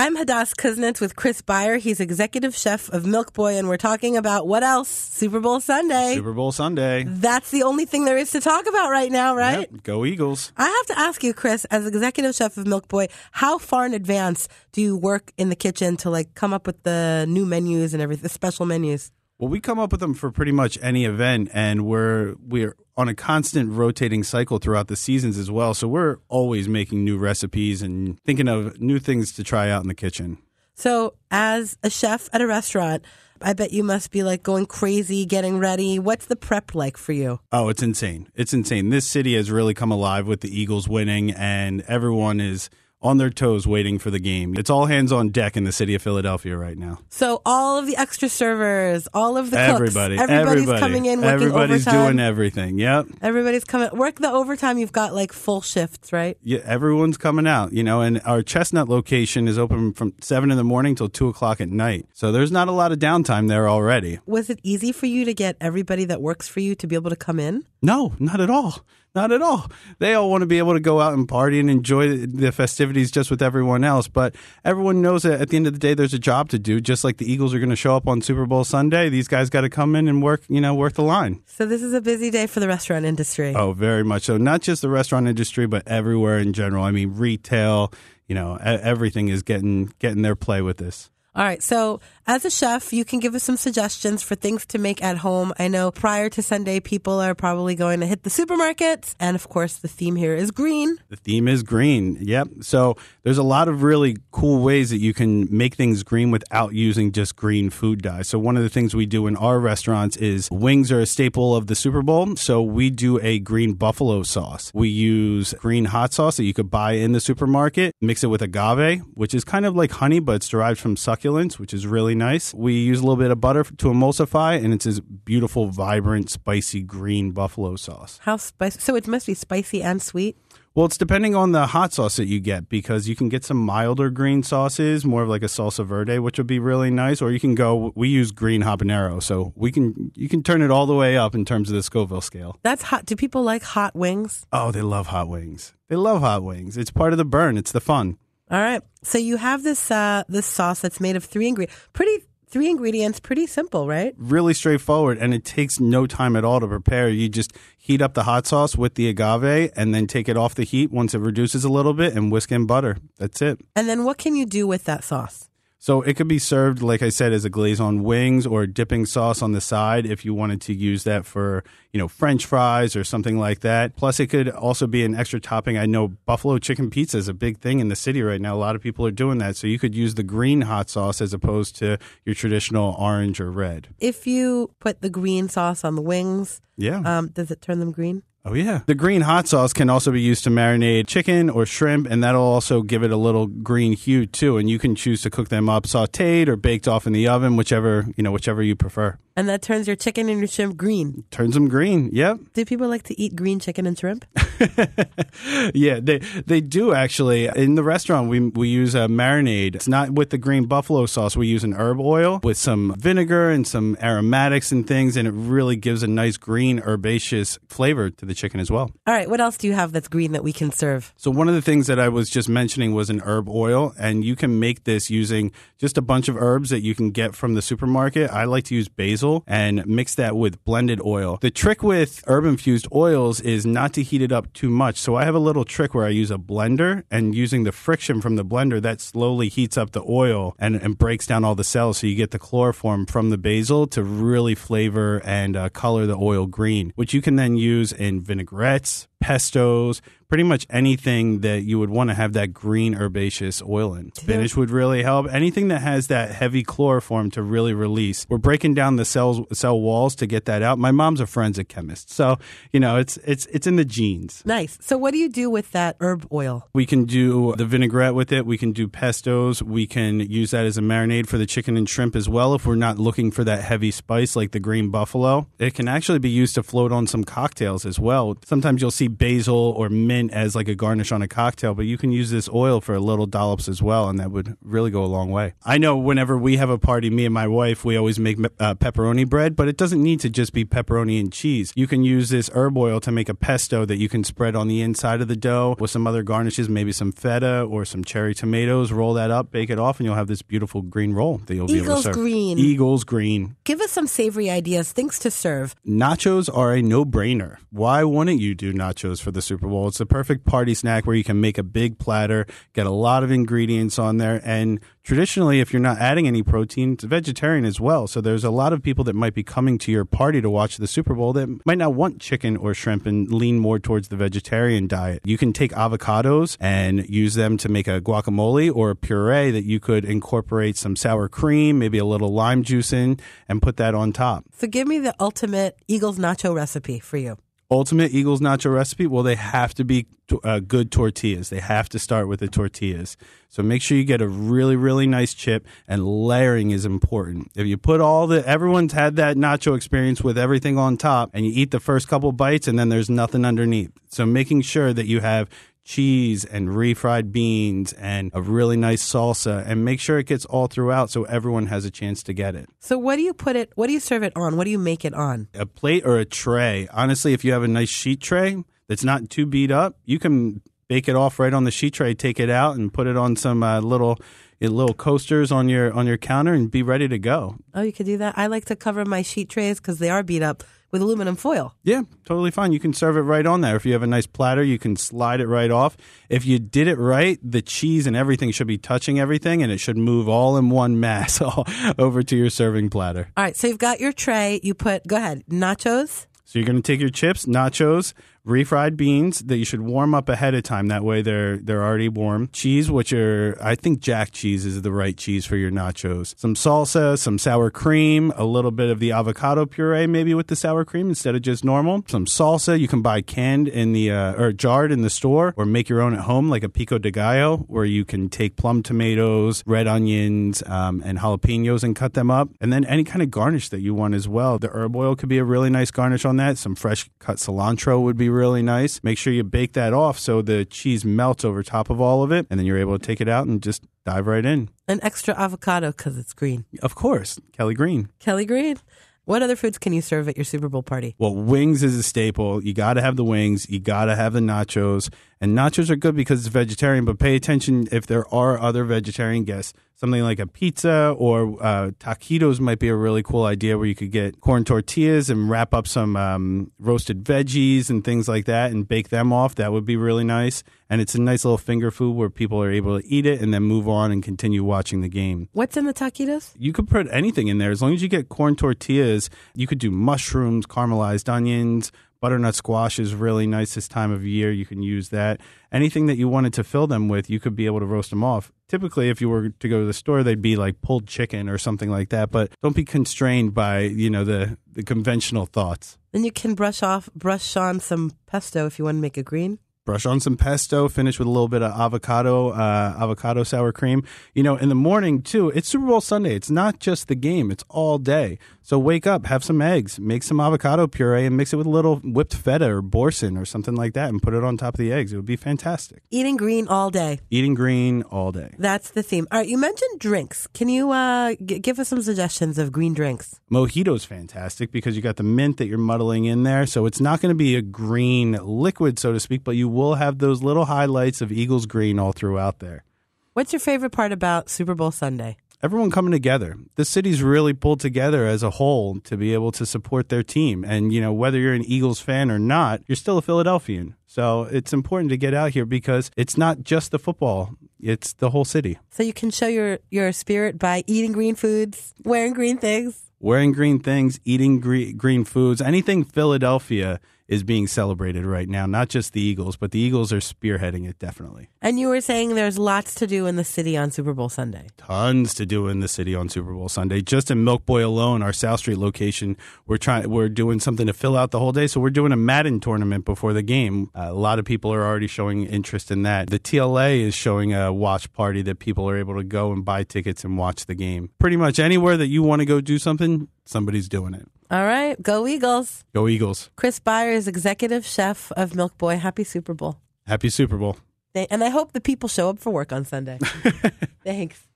I'm Hadas Kuznits with Chris Beyer. He's executive chef of Milk Boy, and we're talking about what else? Super Bowl Sunday. Super Bowl Sunday. That's the only thing there is to talk about right now, right? Yep, go Eagles. I have to ask you, Chris, as executive chef of Milk Boy, how far in advance do you work in the kitchen to like come up with the new menus and everything, the special menus? Well, we come up with them for pretty much any event, and we're we're on a constant rotating cycle throughout the seasons as well. So we're always making new recipes and thinking of new things to try out in the kitchen. So, as a chef at a restaurant, I bet you must be like going crazy, getting ready. What's the prep like for you? Oh, it's insane. It's insane. This city has really come alive with the Eagles winning, and everyone is on their toes waiting for the game. It's all hands on deck in the city of Philadelphia right now. So all of the extra servers, all of the cooks, everybody, everybody's everybody, coming in, working everybody's overtime. doing everything. Yep. Everybody's coming. Work the overtime. You've got like full shifts, right? Yeah, everyone's coming out, you know, and our Chestnut location is open from seven in the morning till two o'clock at night. So there's not a lot of downtime there already. Was it easy for you to get everybody that works for you to be able to come in? No, not at all. Not at all. They all want to be able to go out and party and enjoy the festivities just with everyone else. But everyone knows that at the end of the day, there's a job to do. Just like the Eagles are going to show up on Super Bowl Sunday, these guys got to come in and work, you know, work the line. So this is a busy day for the restaurant industry. Oh, very much so. Not just the restaurant industry, but everywhere in general. I mean, retail. You know, everything is getting getting their play with this. All right. So, as a chef, you can give us some suggestions for things to make at home. I know prior to Sunday, people are probably going to hit the supermarkets. And of course, the theme here is green. The theme is green. Yep. So there's a lot of really cool ways that you can make things green without using just green food dye. So one of the things we do in our restaurants is wings are a staple of the Super Bowl. So we do a green buffalo sauce. We use green hot sauce that you could buy in the supermarket, mix it with agave, which is kind of like honey, but it's derived from succulents, which is really nice. We use a little bit of butter to emulsify, and it's this beautiful, vibrant, spicy green buffalo sauce. How spicy? So, it must be spicy and sweet. Well, it's depending on the hot sauce that you get because you can get some milder green sauces, more of like a salsa verde, which would be really nice. Or you can go. We use green habanero, so we can you can turn it all the way up in terms of the Scoville scale. That's hot. Do people like hot wings? Oh, they love hot wings. They love hot wings. It's part of the burn. It's the fun. All right. So you have this uh, this sauce that's made of three ingredients. Pretty three ingredients. Pretty simple, right? Really straightforward, and it takes no time at all to prepare. You just heat up the hot sauce with the agave, and then take it off the heat once it reduces a little bit, and whisk in butter. That's it. And then what can you do with that sauce? So it could be served, like I said, as a glaze on wings or dipping sauce on the side if you wanted to use that for, you know, French fries or something like that. Plus, it could also be an extra topping. I know buffalo chicken pizza is a big thing in the city right now. A lot of people are doing that. So you could use the green hot sauce as opposed to your traditional orange or red. If you put the green sauce on the wings, Yeah. um, does it turn them green? Oh, yeah. The green hot sauce can also be used to marinate chicken or shrimp, and that'll also give it a little green hue too. And you can choose to cook them up sauteed or baked off in the oven, whichever, you know, whichever you prefer. And that turns your chicken and your shrimp green. Turns them green. Yep. Do people like to eat green chicken and shrimp? yeah, they they do actually. In the restaurant, we we use a marinade. It's not with the green buffalo sauce. We use an herb oil with some vinegar and some aromatics and things, and it really gives a nice green herbaceous flavor to the chicken as well. All right. What else do you have that's green that we can serve? So one of the things that I was just mentioning was an herb oil, and you can make this using just a bunch of herbs that you can get from the supermarket. I like to use basil and mix that with blended oil. The trick with herb infused oils is not to heat it up too much. So I have a little trick where I use a blender and using the friction from the blender that slowly heats up the oil and, and breaks down all the cells. So you get the chloroform from the basil to really flavor and uh, color the oil green, which you can then use in vinaigrettes, pestos, pretty much anything that you would want to have that green herbaceous oil in. Spinach would really help. Anything that has that heavy chloroform to really release. We're breaking down the cells cell walls to get that out. My mom's a forensic chemist, so you know it's it's it's in the genes. Nice. So, what do you do with that herb oil? We can do the vinaigrette with it. We can do pestos. We can use that as a marinade for the chicken and shrimp as well if we're not looking for that heavy spice like the green buffalo. It can actually be used to float on some cocktails as well. Sometimes you'll see basil or mint as like a garnish on a cocktail, but you can use this oil for little dollops as well, and that would really go a long way. I know whenever we have a party, me and my wife, we always make uh, pepperoni bread, but it doesn't need to just be pepperoni and cheese. You can use this herb oil to make a pesto that you can spread on the inside of the dough with some other garnishes, maybe some feta or some cherry tomatoes. Roll that up, bake it off, and you'll have this beautiful green roll that you'll be able to Eagles serve. green. Eagles green. Give us some savory ideas, things to serve. Nachos are a no brainer. Why wouldn't you do nachos for the Super Bowl? It's the perfect party snack where you can make a big platter, get a lot of ingredients on there. And traditionally, if you're not adding any protein, it's vegetarian as well. So there's a lot of people that might be coming to your party to watch the Super Bowl that might not want chicken or shrimp and lean more towards the vegetarian diet. You can take avocados and use them to make a guacamole or a puree that you could incorporate some sour cream, maybe a little lime juice in, and put that on top. So, give me the ultimate Eagles nacho recipe for you. Ultimate Eagles nacho recipe? Well, they have to be uh, good tortillas. They have to start with the tortillas. So make sure you get a really, really nice chip, and layering is important. If you put all the, everyone's had that nacho experience with everything on top, and you eat the first couple bites, and then there's nothing underneath. So making sure that you have cheese and refried beans and a really nice salsa and make sure it gets all throughout so everyone has a chance to get it. So, what do you put it? What do you serve it on? What do you make it on? a plate or a tray. Honestly, if you have a nice sheet tray that's not too beat up, you can bake it off right on the sheet tray, take it out, and put it on some uh, little uh, little coasters on your on your counter, and be ready to go. Oh, you could do that. I like to cover my sheet trays because they are beat up with aluminum foil. Yeah, totally fine. You can serve it right on there. If you have a nice platter, you can slide it right off. If you did it right, the cheese and everything should be touching everything, and it should move all in one mass over to your serving platter. All right, so you've got your tray. You put, go ahead, nachos. So you're going to take your chips, nachos, refried beans that you should warm up ahead of time. That way they're they're already warm. Cheese, which are I think jack cheese is the right cheese for your nachos. Some salsa, some sour cream, a little bit of the avocado puree, maybe with the sour cream instead of just normal. Some salsa you can buy canned in the uh, or jarred in the store, or make your own at home, like a pico de gallo, where you can take plum tomatoes, red onions, um, and jalapenos and cut them up, and then any kind of garnish that you want as well. The herb oil could be a really nice garnish on that. Some fresh cut cilantro would be really nice. Make sure you bake that off so the cheese melts over top of all of it, and then you're able to take it out and just dive right in. An extra avocado because it's green. Of course, Kelly Green. Kelly Green. What other foods can you serve at your Super Bowl party? Well, wings is a staple. You got to have the wings. You got to have the nachos. And nachos are good because it's vegetarian, but pay attention if there are other vegetarian guests. Something like a pizza or uh, taquitos might be a really cool idea where you could get corn tortillas and wrap up some um, roasted veggies and things like that and bake them off. That would be really nice. And it's a nice little finger food where people are able to eat it and then move on and continue watching the game. What's in the taquitos? You could put anything in there as long as you get corn tortillas. You could do mushrooms, caramelized onions, butternut squash is really nice this time of year. You can use that. Anything that you wanted to fill them with, you could be able to roast them off. Typically, if you were to go to the store, they'd be like pulled chicken or something like that. But don't be constrained by you know the the conventional thoughts. Then you can brush off, brush on some pesto if you want to make a green. Brush on some pesto, finish with a little bit of avocado, uh, avocado sour cream. You know, in the morning too, it's Super Bowl Sunday. It's not just the game, it's all day. So wake up, have some eggs, make some avocado puree, and mix it with a little whipped feta or boursin or something like that, and put it on top of the eggs. It would be fantastic. Eating green all day. Eating green all day. That's the theme. All right, you mentioned drinks. Can you uh, g- give us some suggestions of green drinks? Mojito's fantastic because you got the mint that you're muddling in there. So it's not going to be a green liquid, so to speak, but you will have those little highlights of Eagles green all throughout there. What's your favorite part about Super Bowl Sunday? everyone coming together. The city's really pulled together as a whole to be able to support their team. And, you know, whether you're an Eagles fan or not, you're still a Philadelphian. So it's important to get out here because it's not just the football, it's the whole city. So you can show your, your spirit by eating green foods, wearing green things. Wearing green things, eating gre- green foods, anything Philadelphia is being celebrated right now. Not just the Eagles, but the Eagles are spearheading it definitely. And you were saying there's lots to do in the city on Super Bowl Sunday. Tons to do in the city on Super Bowl Sunday. Just in Milk Boy alone, our South Street location, we're trying we're doing something to fill out the whole day. So we're doing a Madden tournament before the game. Uh, a lot of people are already showing interest in that. The TLA is showing a watch party that people are able to go and buy tickets and watch the game. Pretty much anywhere that you want to go do something, somebody's doing it. All right, go Eagles. Go Eagles. Chris Byers, executive chef of Milk Boy. Happy Super Bowl. Happy Super Bowl. And I hope the people show up for work on Sunday. Thanks.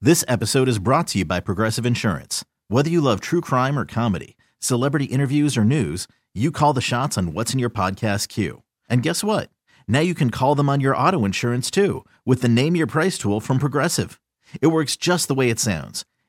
This episode is brought to you by Progressive Insurance. Whether you love true crime or comedy, celebrity interviews or news, you call the shots on what's in your podcast queue. And guess what? Now you can call them on your auto insurance too with the Name Your Price tool from Progressive. It works just the way it sounds.